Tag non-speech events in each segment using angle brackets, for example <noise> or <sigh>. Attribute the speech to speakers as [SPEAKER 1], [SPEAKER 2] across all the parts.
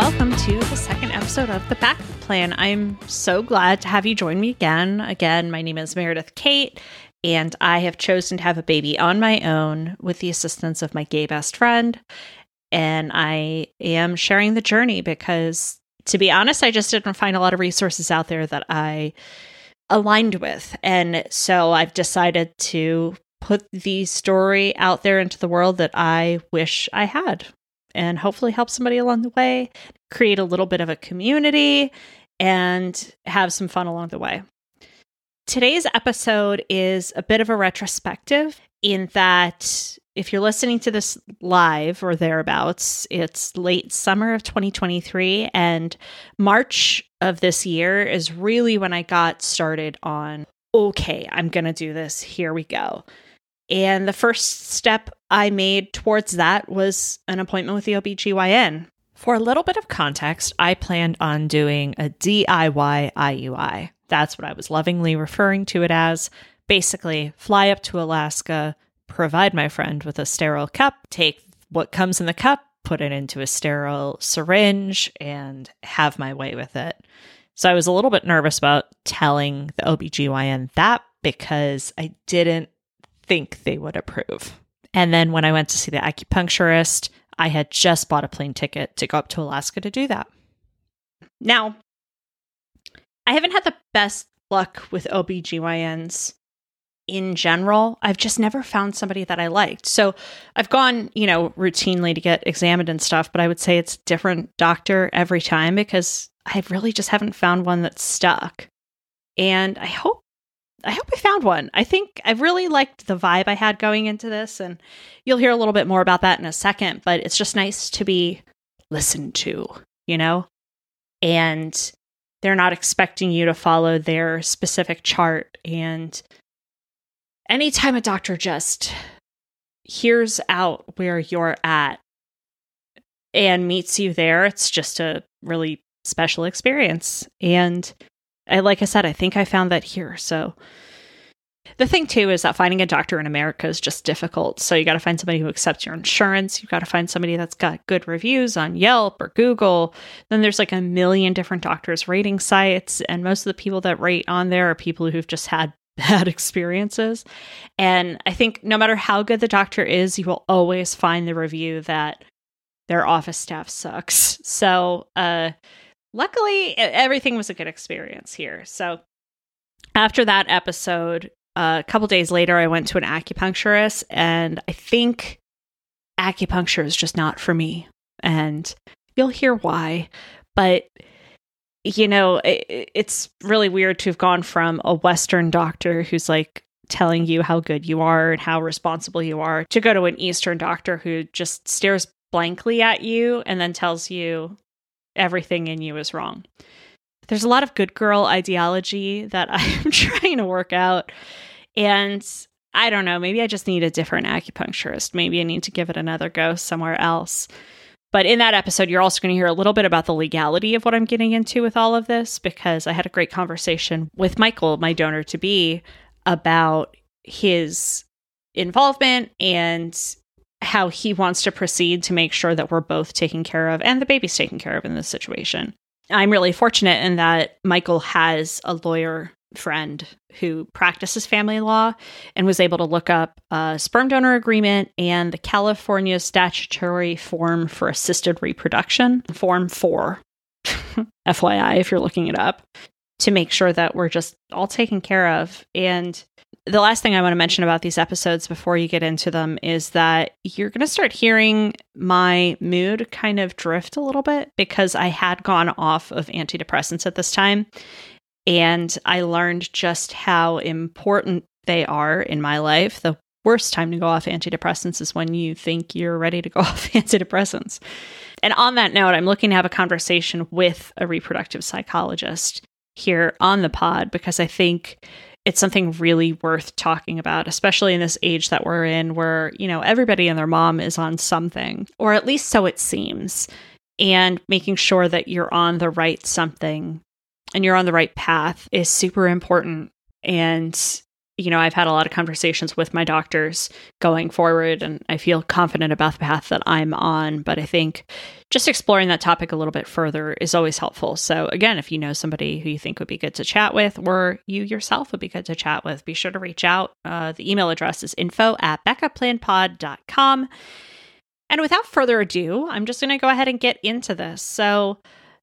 [SPEAKER 1] welcome to the second episode of the Backup Plan. I'm so glad to have you join me again. Again, my name is Meredith Kate, and I have chosen to have a baby on my own with the assistance of my gay best friend. And I am sharing the journey because, to be honest, I just didn't find a lot of resources out there that I aligned with. And so I've decided to put the story out there into the world that I wish I had and hopefully help somebody along the way, create a little bit of a community, and have some fun along the way. Today's episode is a bit of a retrospective in that if you're listening to this live or thereabouts, it's late summer of 2023, and March of this year is really when I got started on okay, I'm going to do this. Here we go. And the first step I made towards that was an appointment with the OBGYN.
[SPEAKER 2] For a little bit of context, I planned on doing a DIY IUI. That's what I was lovingly referring to it as. Basically, fly up to Alaska, provide my friend with a sterile cup, take what comes in the cup, put it into a sterile syringe, and have my way with it. So I was a little bit nervous about telling the OBGYN that because I didn't think they would approve. And then when I went to see the acupuncturist, I had just bought a plane ticket to go up to Alaska to do that.
[SPEAKER 1] Now, I haven't had the best luck with OBGYNs in general. I've just never found somebody that I liked. So I've gone, you know, routinely to get examined and stuff, but I would say it's different doctor every time because I really just haven't found one that's stuck. And I hope I hope I found one. I think I really liked the vibe I had going into this, and you'll hear a little bit more about that in a second, but it's just nice to be listened to, you know? And they're not expecting you to follow their specific chart. And anytime a doctor just hears out where you're at and meets you there, it's just a really special experience. And I, like I said, I think I found that here. So the thing too is that finding a doctor in America is just difficult. So you got to find somebody who accepts your insurance. You've got to find somebody that's got good reviews on Yelp or Google. Then there's like a million different doctors rating sites, and most of the people that rate on there are people who've just had <laughs> bad experiences. And I think no matter how good the doctor is, you will always find the review that their office staff sucks. <laughs> So, uh, luckily everything was a good experience here. So after that episode uh, a couple days later i went to an acupuncturist and i think acupuncture is just not for me and you'll hear why. But you know it, it's really weird to have gone from a western doctor who's like telling you how good you are and how responsible you are to go to an eastern doctor who just stares blankly at you and then tells you everything in you is wrong. There's a lot of good girl ideology that <laughs> I'm trying to work out. And I don't know, maybe I just need a different acupuncturist. Maybe I need to give it another go somewhere else. But in that episode, you're also going to hear a little bit about the legality of what I'm getting into with all of this because I had a great conversation with Michael, my donor to be, about his involvement and how he wants to proceed to make sure that we're both taken care of and the baby's taken care of in this situation. I'm really fortunate in that Michael has a lawyer friend who practices family law and was able to look up a sperm donor agreement and the California statutory form for assisted reproduction, Form 4, <laughs> FYI, if you're looking it up, to make sure that we're just all taken care of. And the last thing I want to mention about these episodes before you get into them is that you're going to start hearing my mood kind of drift a little bit because I had gone off of antidepressants at this time. And I learned just how important they are in my life. The worst time to go off antidepressants is when you think you're ready to go <laughs> off antidepressants. And on that note, I'm looking to have a conversation with a reproductive psychologist here on the pod because I think it's something really worth talking about, especially in this age that we're in where, you know, everybody and their mom is on something, or at least so it seems, and making sure that you're on the right something and you're on the right path is super important. And you know, I've had a lot of conversations with my doctors going forward, and I feel confident about the path that I'm on. But I think just exploring that topic a little bit further is always helpful. So, again, if you know somebody who you think would be good to chat with, or you yourself would be good to chat with, be sure to reach out. Uh, the email address is info at backupplanpod.com. And without further ado, I'm just going to go ahead and get into this. So,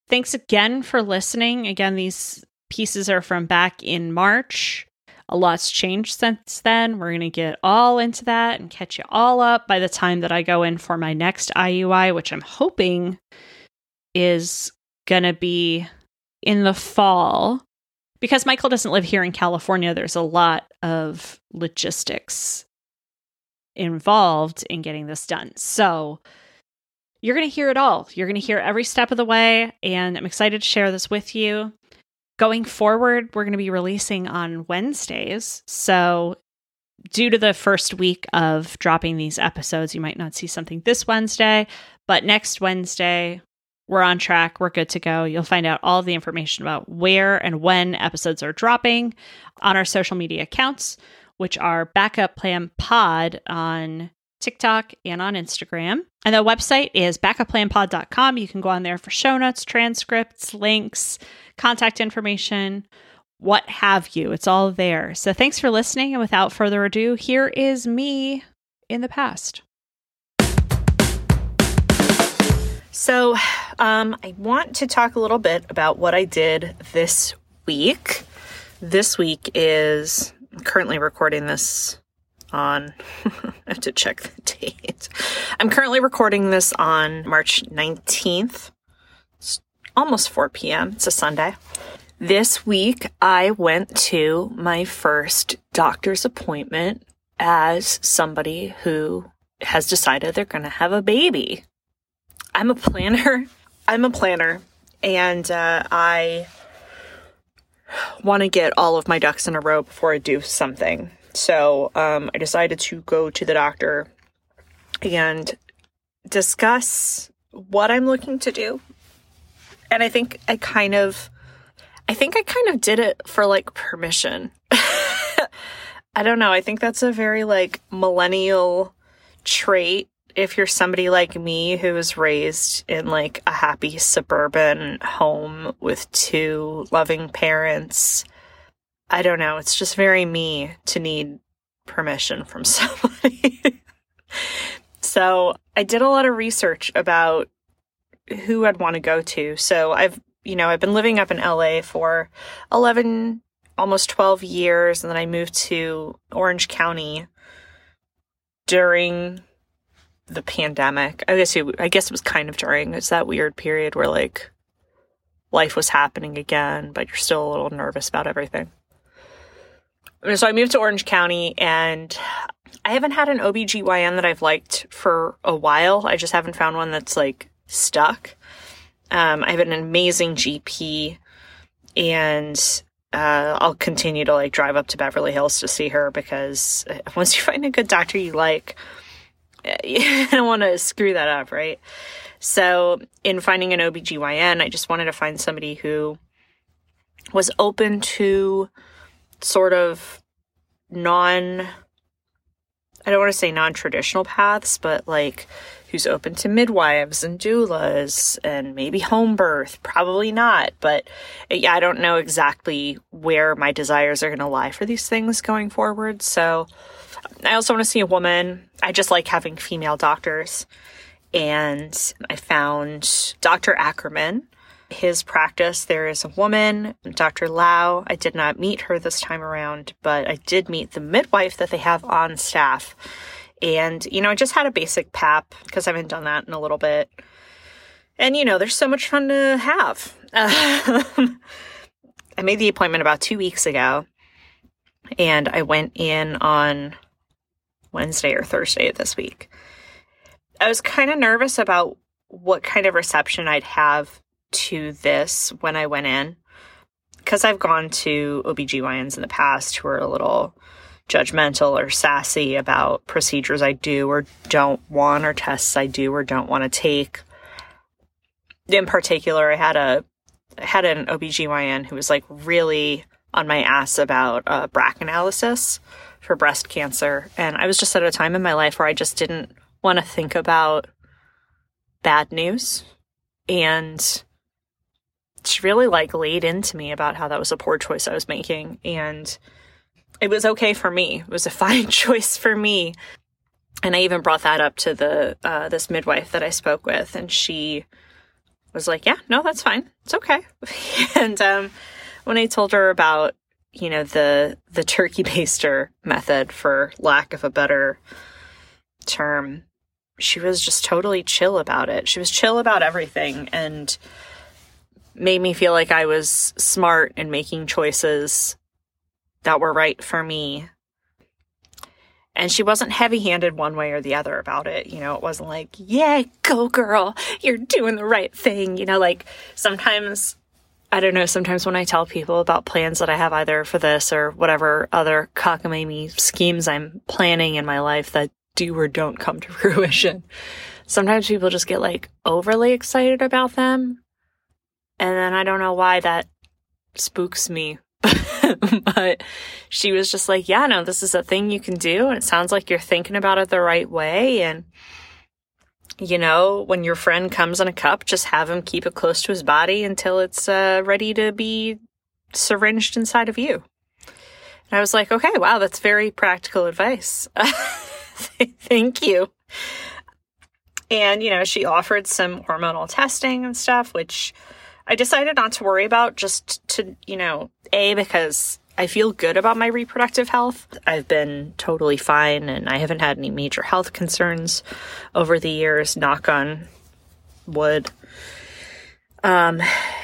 [SPEAKER 1] thanks again for listening. Again, these pieces are from back in March. A lot's changed since then. We're going to get all into that and catch you all up by the time that I go in for my next IUI, which I'm hoping is going to be in the fall. Because Michael doesn't live here in California, there's a lot of logistics involved in getting this done. So you're going to hear it all. You're going to hear every step of the way. And I'm excited to share this with you. Going forward, we're going to be releasing on Wednesdays. So, due to the first week of dropping these episodes, you might not see something this Wednesday, but next Wednesday, we're on track. We're good to go. You'll find out all the information about where and when episodes are dropping on our social media accounts which are Backup Plan Pod on TikTok and on Instagram. And the website is backupplanpod.com. You can go on there for show notes, transcripts, links, contact information, what have you. It's all there. So thanks for listening. And without further ado, here is me in the past.
[SPEAKER 3] So, um, I want to talk a little bit about what I did this week. This week is currently recording this on <laughs> I have to check the date. I'm currently recording this on March 19th. It's almost 4 p.m. It's a Sunday. This week I went to my first doctor's appointment as somebody who has decided they're going to have a baby. I'm a planner. <laughs> I'm a planner and uh, I want to get all of my ducks in a row before I do something. So um, I decided to go to the doctor and discuss what I'm looking to do. And I think I kind of, I think I kind of did it for like permission. <laughs> I don't know. I think that's a very like millennial trait if you're somebody like me who was raised in like a happy suburban home with two loving parents, I don't know. It's just very me to need permission from <laughs> somebody. so I did a lot of research about who I'd want to go to. So I've, you know, I've been living up in LA for 11, almost 12 years. And then I moved to Orange County during the pandemic. I guess it, I guess it was kind of during it's that weird period where like life was happening again, but you're still a little nervous about everything. So I moved to Orange County and I haven't had an OBGYN that I've liked for a while. I just haven't found one that's like stuck. Um, I have an amazing GP and uh, I'll continue to like drive up to Beverly Hills to see her because <laughs> once you find a good doctor you like, I don't want to screw that up, right? So, in finding an OBGYN, I just wanted to find somebody who was open to sort of non I don't want to say non traditional paths, but like who's open to midwives and doulas and maybe home birth. Probably not, but yeah, I don't know exactly where my desires are going to lie for these things going forward. So I also want to see a woman. I just like having female doctors. And I found Dr. Ackerman. His practice, there is a woman, Dr. Lau. I did not meet her this time around, but I did meet the midwife that they have on staff. And, you know, I just had a basic pap because I haven't done that in a little bit. And, you know, there's so much fun to have. Um, <laughs> I made the appointment about two weeks ago and I went in on Wednesday or Thursday of this week. I was kind of nervous about what kind of reception I'd have to this when I went in. Because I've gone to OBGYNs in the past who are a little judgmental or sassy about procedures I do or don't want or tests I do or don't want to take. In particular, I had a I had an OBGYN who was like really on my ass about uh, BRCA analysis for breast cancer. And I was just at a time in my life where I just didn't want to think about bad news. And she really like laid into me about how that was a poor choice I was making. And it was okay for me. It was a <laughs> fine choice for me. And I even brought that up to the uh, this midwife that I spoke with, and she was like, "Yeah, no, that's fine. It's okay." <laughs> and um, when I told her about you know the the turkey baster method, for lack of a better term, she was just totally chill about it. She was chill about everything, and made me feel like I was smart and making choices that were right for me. And she wasn't heavy handed one way or the other about it. You know, it wasn't like, yeah, go girl, you're doing the right thing. You know, like sometimes, I don't know, sometimes when I tell people about plans that I have either for this or whatever other cockamamie schemes I'm planning in my life that do or don't come to <laughs> fruition, sometimes people just get like overly excited about them. And then I don't know why that spooks me <laughs> but she was just like, yeah, no, this is a thing you can do. And it sounds like you're thinking about it the right way. And, you know, when your friend comes in a cup, just have him keep it close to his body until it's uh, ready to be syringed inside of you. And I was like, okay, wow, that's very practical advice. <laughs> Thank you. And, you know, she offered some hormonal testing and stuff, which I decided not to worry about just to, you know, A, because I feel good about my reproductive health. I've been totally fine and I haven't had any major health concerns over the years, knock on wood. Um,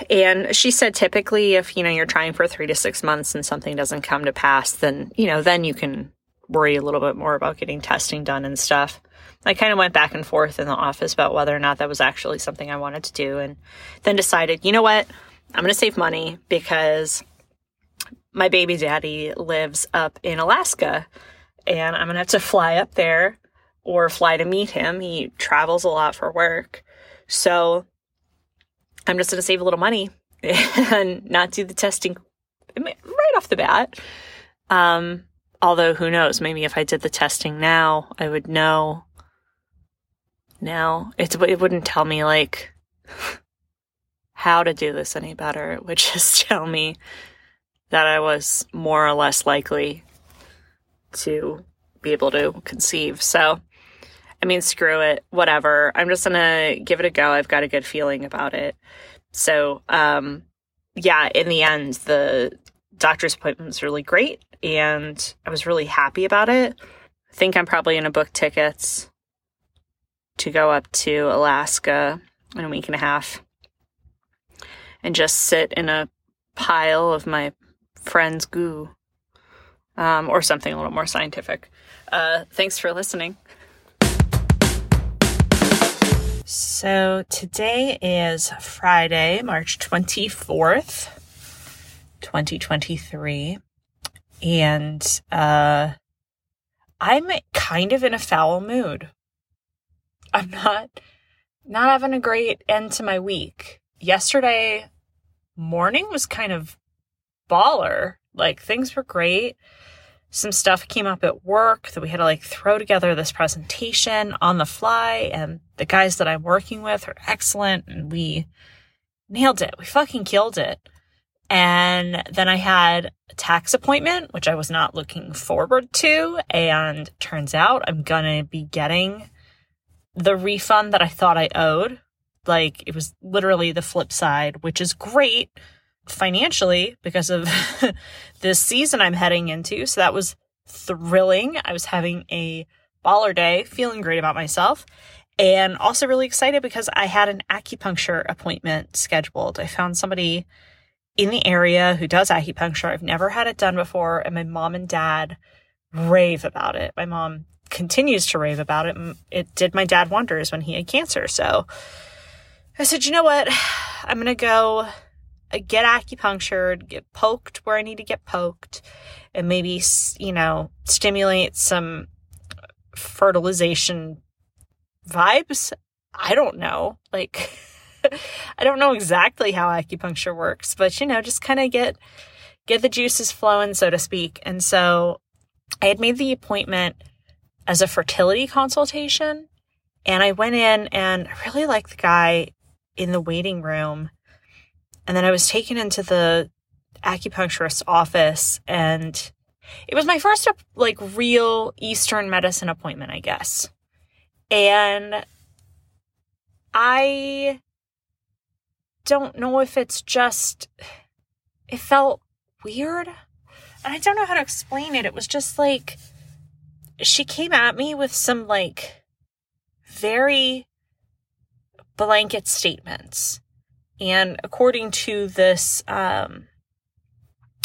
[SPEAKER 3] and she said typically if, you know, you're trying for three to six months and something doesn't come to pass, then, you know, then you can worry a little bit more about getting testing done and stuff. I kind of went back and forth in the office about whether or not that was actually something I wanted to do, and then decided, you know what, I'm going to save money because my baby daddy lives up in Alaska, and I'm going to have to fly up there or fly to meet him. He travels a lot for work. So I'm just going to save a little money <laughs> and not do the testing right off the bat. Um, although who knows, maybe if I did the testing now, I would know now. It's it wouldn't tell me like how to do this any better. It would <laughs> just tell me that I was more or less likely to be able to conceive. So, I mean, screw it, whatever. I'm just gonna give it a go. I've got a good feeling about it. So, um, yeah, in the end, the doctor's appointment was really great and I was really happy about it. I think I'm probably gonna book tickets to go up to Alaska in a week and a half and just sit in a pile of my friend's goo um, or something a little more scientific. Uh, thanks for listening.
[SPEAKER 2] So today is Friday, March 24th, 2023. And uh, I'm kind of in a foul mood. I'm not not having a great end to my week. Yesterday morning was kind of baller. Like things were great. Some stuff came up at work that we had to like throw together this presentation on the fly and the guys that I'm working with are excellent and we nailed it. We fucking killed it. And then I had a tax appointment, which I was not looking forward to. And turns out I'm going to be getting the refund that I thought I owed. Like it was literally the flip side, which is great financially because of <laughs> this season I'm heading into. So that was thrilling. I was having a baller day, feeling great about myself. And also really excited because I had an acupuncture appointment scheduled. I found somebody in the area who does acupuncture. I've never had it done before. And my mom and dad rave about it. My mom continues to rave about it. It did my dad wonders when he had cancer. So I said, you know what? <sighs> I'm going to go uh, get acupunctured, get poked where I need to get poked, and maybe, you know, stimulate some fertilization vibes. I don't know. Like, <laughs> I don't know exactly how acupuncture works, but, you know, just kind of get
[SPEAKER 3] get the juices flowing, so to speak. And so I had made the appointment as a fertility consultation. And I went in and I really liked the guy in the waiting room. And then I was taken into the acupuncturist's office and it was my first like real eastern medicine appointment, I guess. And I don't know if it's just it felt weird. And I don't know how to explain it. It was just like she came at me with some like very blanket statements. And according to this, um,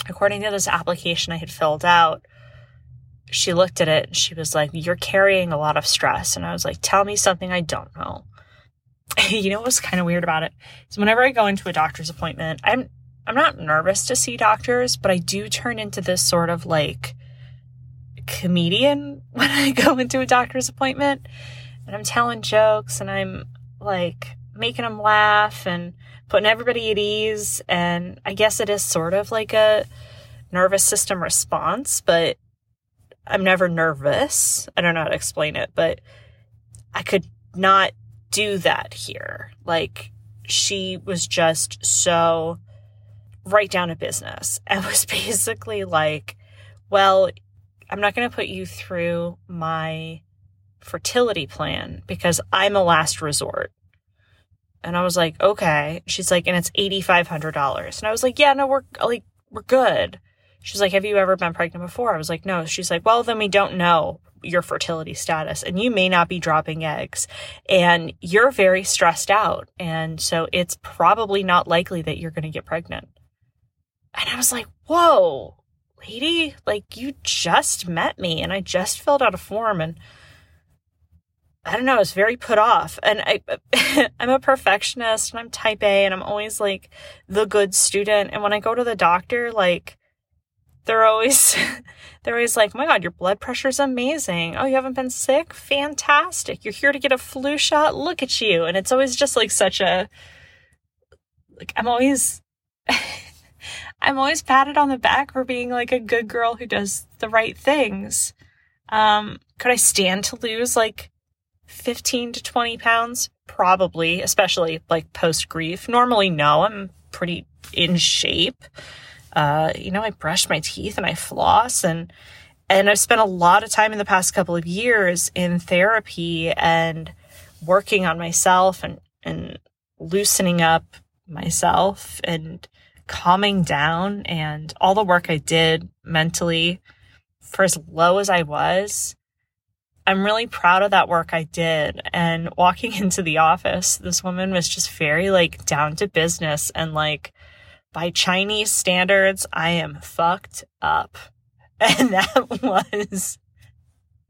[SPEAKER 3] according to this application I had filled out, she looked at it and she was like, You're carrying a lot of stress. And I was like, Tell me something I don't know. <laughs> you know what's kind of weird about it? So whenever I go into a doctor's appointment, I'm I'm not nervous to see doctors, but I do turn into this sort of like comedian <laughs> when I go into a doctor's appointment and I'm telling jokes and I'm like making them laugh and putting everybody at ease. And I guess it is sort of like a nervous system response, but I'm never nervous. I don't know how to explain it, but I could not do that here. Like, she was just so right down to business and <laughs> was basically like, well, I'm not going to put you through my fertility plan because I'm a last resort. And I was like, okay. She's like, and it's $8,500. And I was like, yeah, no, we're like, we're good. She's like, have you ever been pregnant before? I was like, no. She's like, well, then we don't know your fertility status and you may not be dropping eggs and you're very stressed out. And so it's probably not likely that you're going to get pregnant. And I was like, whoa, lady, like you just met me and I just filled out a form and I don't know, I was very put off. And I <laughs> I'm a perfectionist and I'm type A and I'm always like the good student. And when I go to the doctor, like they're always <laughs> they're always like, oh my god, your blood pressure's amazing. Oh, you haven't been sick? Fantastic. You're here to get a flu shot. Look at you. And it's always just like such a like I'm always <laughs> I'm always patted on the back for being like a good girl who does the right things. Um, could I stand to lose like 15 to 20 pounds? Probably, especially like post grief. Normally, no, I'm pretty in shape. Uh, you know, I brush my teeth and I floss and and I've spent a lot of time in the past couple of years in therapy and working on myself and and loosening up myself and calming down and all the work I did mentally for as low as I was. I'm really proud of that work I did. And walking <laughs> into the office, this woman was just very like down to business and like by Chinese standards, I am fucked up. <laughs> And that <laughs> was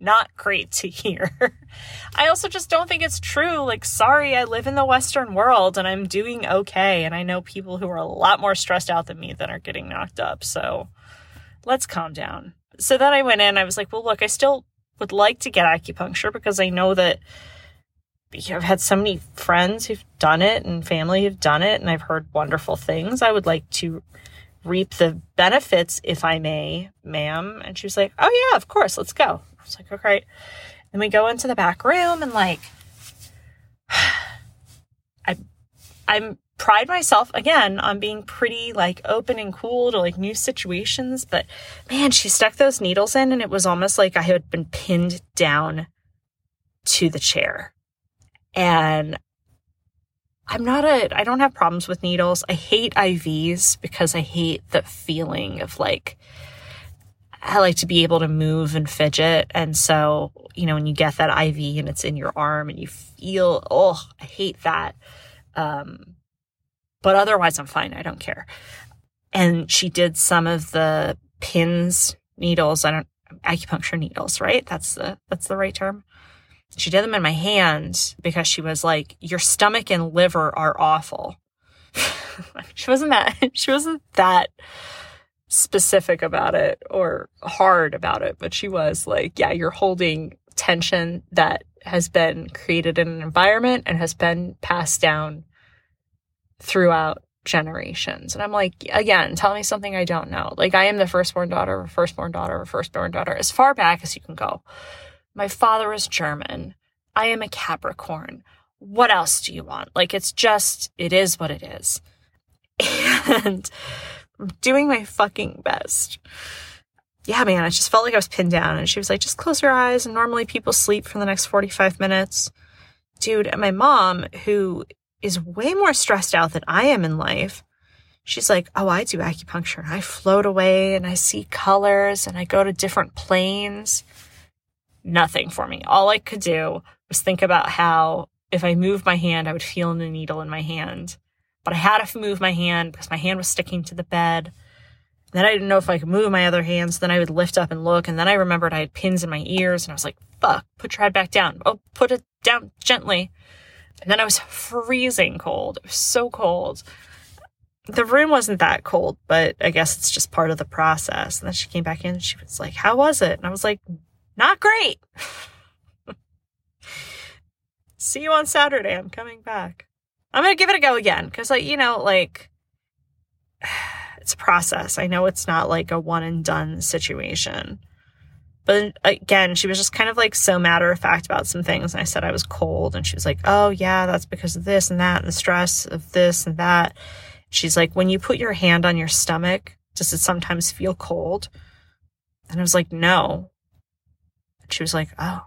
[SPEAKER 3] not great to hear. <laughs> I also just don't think it's true. Like, sorry, I live in the Western world and I'm doing okay. And I know people who are a lot more stressed out than me that are getting knocked up. So let's calm down. So then I went in, I was like, well, look, I still would like to get acupuncture because I know that I've had so many friends who've done it and family who've done it, and I've heard wonderful things. I would like to reap the benefits, if I may, ma'am. And she was like, oh, yeah, of course, let's go. It's like, okay. Then we go into the back room and like, <sighs> I, I'm pride myself again on being pretty like open and cool to like new situations. But man, she stuck those needles in and it was almost like I had been pinned down to the chair. And I'm not a, I don't have problems with needles. I hate IVs because I hate the feeling of like, I like to be able to move and fidget. And so, you know, when you get that IV and it's in your arm and you feel, oh, I hate that. Um, but otherwise, I'm fine. I don't care. And she did some of the pins, needles. I don't, acupuncture needles, right? That's the, that's the right term. She did them in my hand because she was like, your stomach and liver are awful. <laughs> she wasn't that, <laughs> she wasn't that specific about it or hard about it, but she was like, yeah, you're holding tension that has been created in an environment and has been passed down throughout generations. And I'm like, again, tell me something I don't know. Like, I am the firstborn daughter of firstborn daughter of firstborn daughter, as far back as you can go. My father is German. I am a Capricorn. What else do you want? Like, it's just, it is what it is. <laughs> And I'm doing my fucking best. Yeah, man, I just felt like I was pinned down. And she was like, just close your eyes. And normally people sleep for the next 45 minutes. Dude, and my mom, who is way more stressed out than I am in life, she's like, Oh, I do acupuncture. and I float away and I see colors and I go to different planes. Nothing for me. All I could do was think about how if I moved my hand, I would feel the needle in my hand. But I had to move my hand because my hand was sticking to the bed. Then I didn't know if I could move my other hands. So then I would lift up and look. And then I remembered I had pins in my ears. And I was like, fuck, put your head back down. Oh, put it down gently. And then I was freezing cold. It was so cold. The room wasn't that cold, but I guess it's just part of the process. And then she came back in and she was like, How was it? And I was like, Not great. <laughs> See you on Saturday. I'm coming back. I'm going to give it a go again because, like, you know, like, <sighs> it's a process. I know it's not like a one and done situation. But again, she was just kind of like so matter of fact about some things. And I said I was cold. And she was like, oh, yeah, that's because of this and that and the stress of this and that. She's like, when you put your hand on your stomach, does it sometimes feel cold? And I was like, no. And she was like, oh,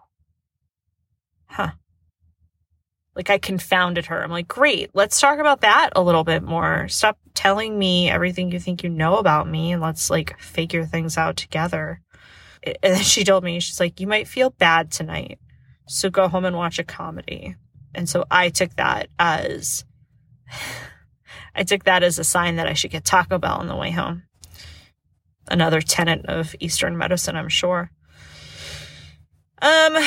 [SPEAKER 3] huh. Like I confounded her. I'm like, great, let's talk about that a little bit more. Stop telling me everything you think you know about me and let's like figure things out together. And then she told me, she's like, you might feel bad tonight. So go home and watch a comedy. And so I took that as, <sighs> I took that as a sign that I should get Taco Bell on the way home. Another tenet of Eastern medicine, I'm sure. Um,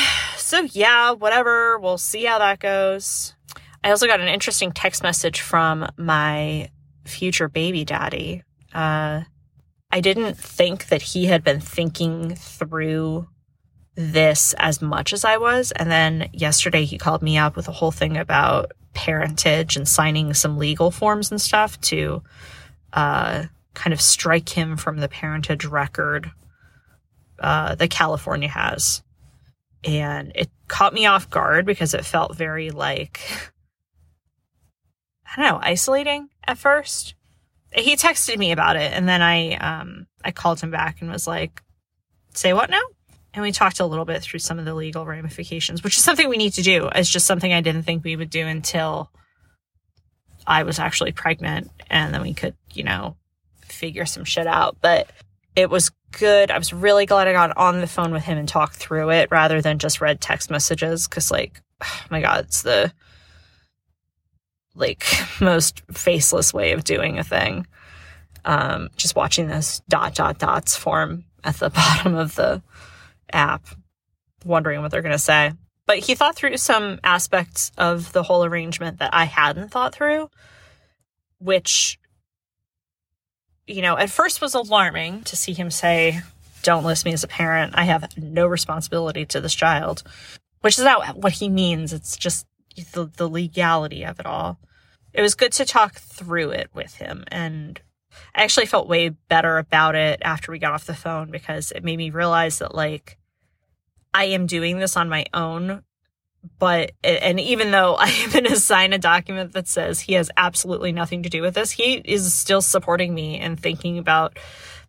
[SPEAKER 3] so yeah, whatever. We'll see how that goes. I also got an interesting text message from my future baby daddy. Uh, I didn't think that he had been thinking through this as much as I was. And then yesterday he called me up with a whole thing about parentage and signing some legal forms and stuff to uh, kind of strike him from the parentage record uh, that California has and it caught me off guard because it felt very like I don't know, isolating at first. He texted me about it and then I um I called him back and was like, "Say what now?" And we talked a little bit through some of the legal ramifications, which is something we need to do. It's just something I didn't think we would do until I was actually pregnant and then we could, you know, figure some shit out. But it was good. I was really glad I got on the phone with him and talked through it rather than just read text messages because, like, oh my God, it's the like <laughs> most faceless way of doing a thing. Um, just watching this dot dot dots form at the <laughs> bottom of the app, wondering what they're going to say. But he thought through some aspects of the whole arrangement that I hadn't thought through, which you know, at first was alarming to see him say, Don't list me as a parent. I have no responsibility to this child, which is not what he means. It's just the, the legality of it all. It was good to talk through it with him. And I actually felt way better about it after we got off the phone because it made me realize that, like, I am doing this on my own but and even though <laughs> I am going to sign a document that says he has absolutely nothing to do with this, he is still supporting me and thinking about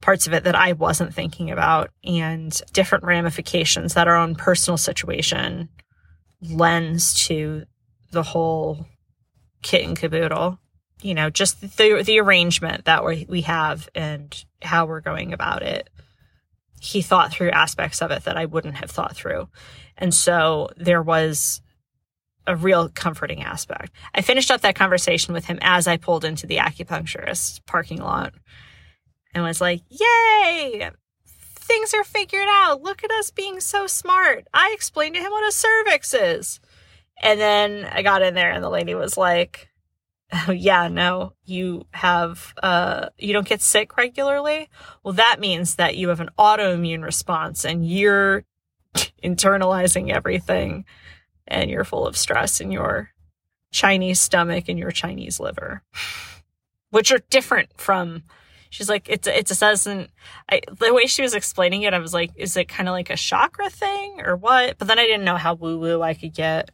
[SPEAKER 3] parts of it that I wasn't thinking about and different ramifications that our own personal situation lends to the whole kit and caboodle. You know, just the the arrangement that we we have and how we're going about it. He thought through aspects of it that I wouldn't have thought through. And so there was a real comforting aspect. I finished up that conversation with him as I pulled into the acupuncturist parking lot and was like, Yay! Things are figured out. Look at us being so smart. I explained to him what a cervix is. And then I got in there and the lady was like, oh, yeah, no, you have, uh, you don't get sick regularly. Well, that means that you have an autoimmune response and you're <laughs> internalizing everything and you're full of stress in your Chinese stomach and your Chinese liver. which are different from. She's like, it, it doesn't. I, the way she was explaining it, I was like, is it kind of like a chakra thing or what? But then I didn't know how woo woo I could get.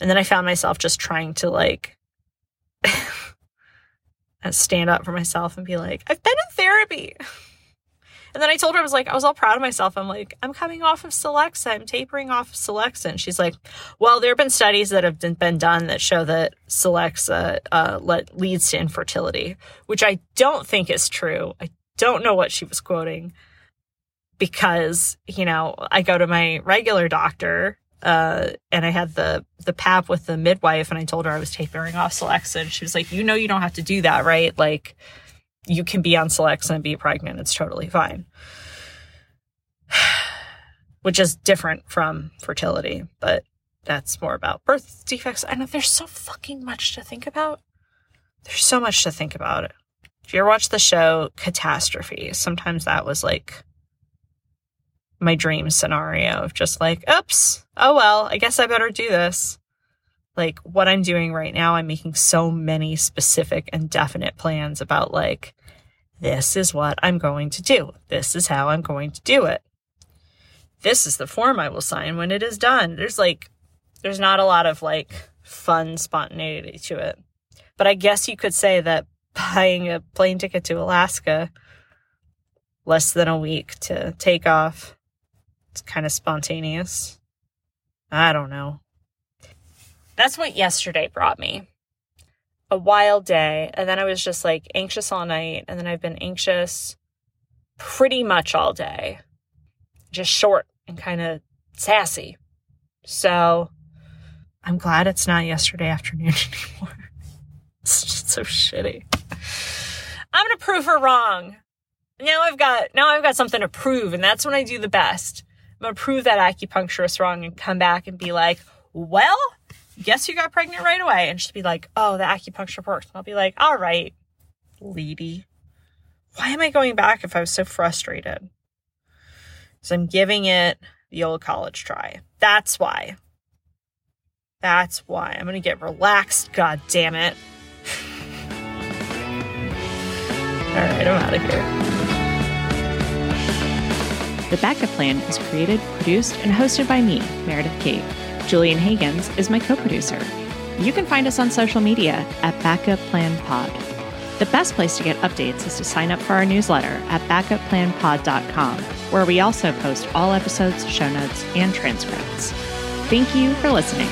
[SPEAKER 3] And then I found myself just trying to like <laughs> stand up for myself and be like, I've been in therapy. <laughs> And then I told her, I was like, I was all proud of myself. I'm like, I'm coming off of Celexa. I'm tapering off of Celexa. And she's like, well, there have been studies that have been done that show that Celexa uh, leads to infertility, which I don't think is true. I don't know what she was quoting because, you know, I go to my regular doctor uh, and I had the the pap with the midwife, and I told her I was tapering off Celexa, and she was like, "You know, you don't have to do that, right? Like, you can be on Celexa and be pregnant. It's totally fine." <sighs> Which is different from fertility, but that's more about birth defects. I know there's so fucking much to think about. There's so much to think about. If you ever watch the show Catastrophe, sometimes that was like my dream scenario of just like, oops, oh well, I guess I better do this. Like what I'm doing right now, I'm making so many specific and definite plans about like, this is what I'm going to do. This is how I'm going to do it. This is the form I will sign when it is done. There's like, there's not a lot of like fun spontaneity to it. But I guess you could say that <laughs> buying a plane ticket to Alaska less than a week to take off it's kind of spontaneous. I don't know. That's what yesterday brought me. A wild day. And then I was just like anxious all night. And then I've been anxious pretty much all day. Just short and kind of sassy. So I'm glad it's not yesterday afternoon <laughs> anymore. it's just so shitty. I'm going to prove her wrong. Now I've got, now I've got something to prove. And that's when I do the best. I'm going to prove that acupuncturist wrong and come back and be like, well, guess you got pregnant right away. And she'll be like, oh, the acupuncture worked. And I'll be like, all right, lady. Why am I going back if I was so frustrated? So I'm giving it the old college try. That's why. That's why. I'm going to get relaxed. God damn it. <laughs> all right, I'm out of here.
[SPEAKER 2] The Backup Plan is created, produced, and hosted by me, Meredith Kate. Julian Hagins is my co producer. You can find us on social media at Backup Plan Pod. The best place to get updates is to sign up for our newsletter at backupplanpod.com, where we also post all episodes, show notes, and transcripts. Thank you for listening.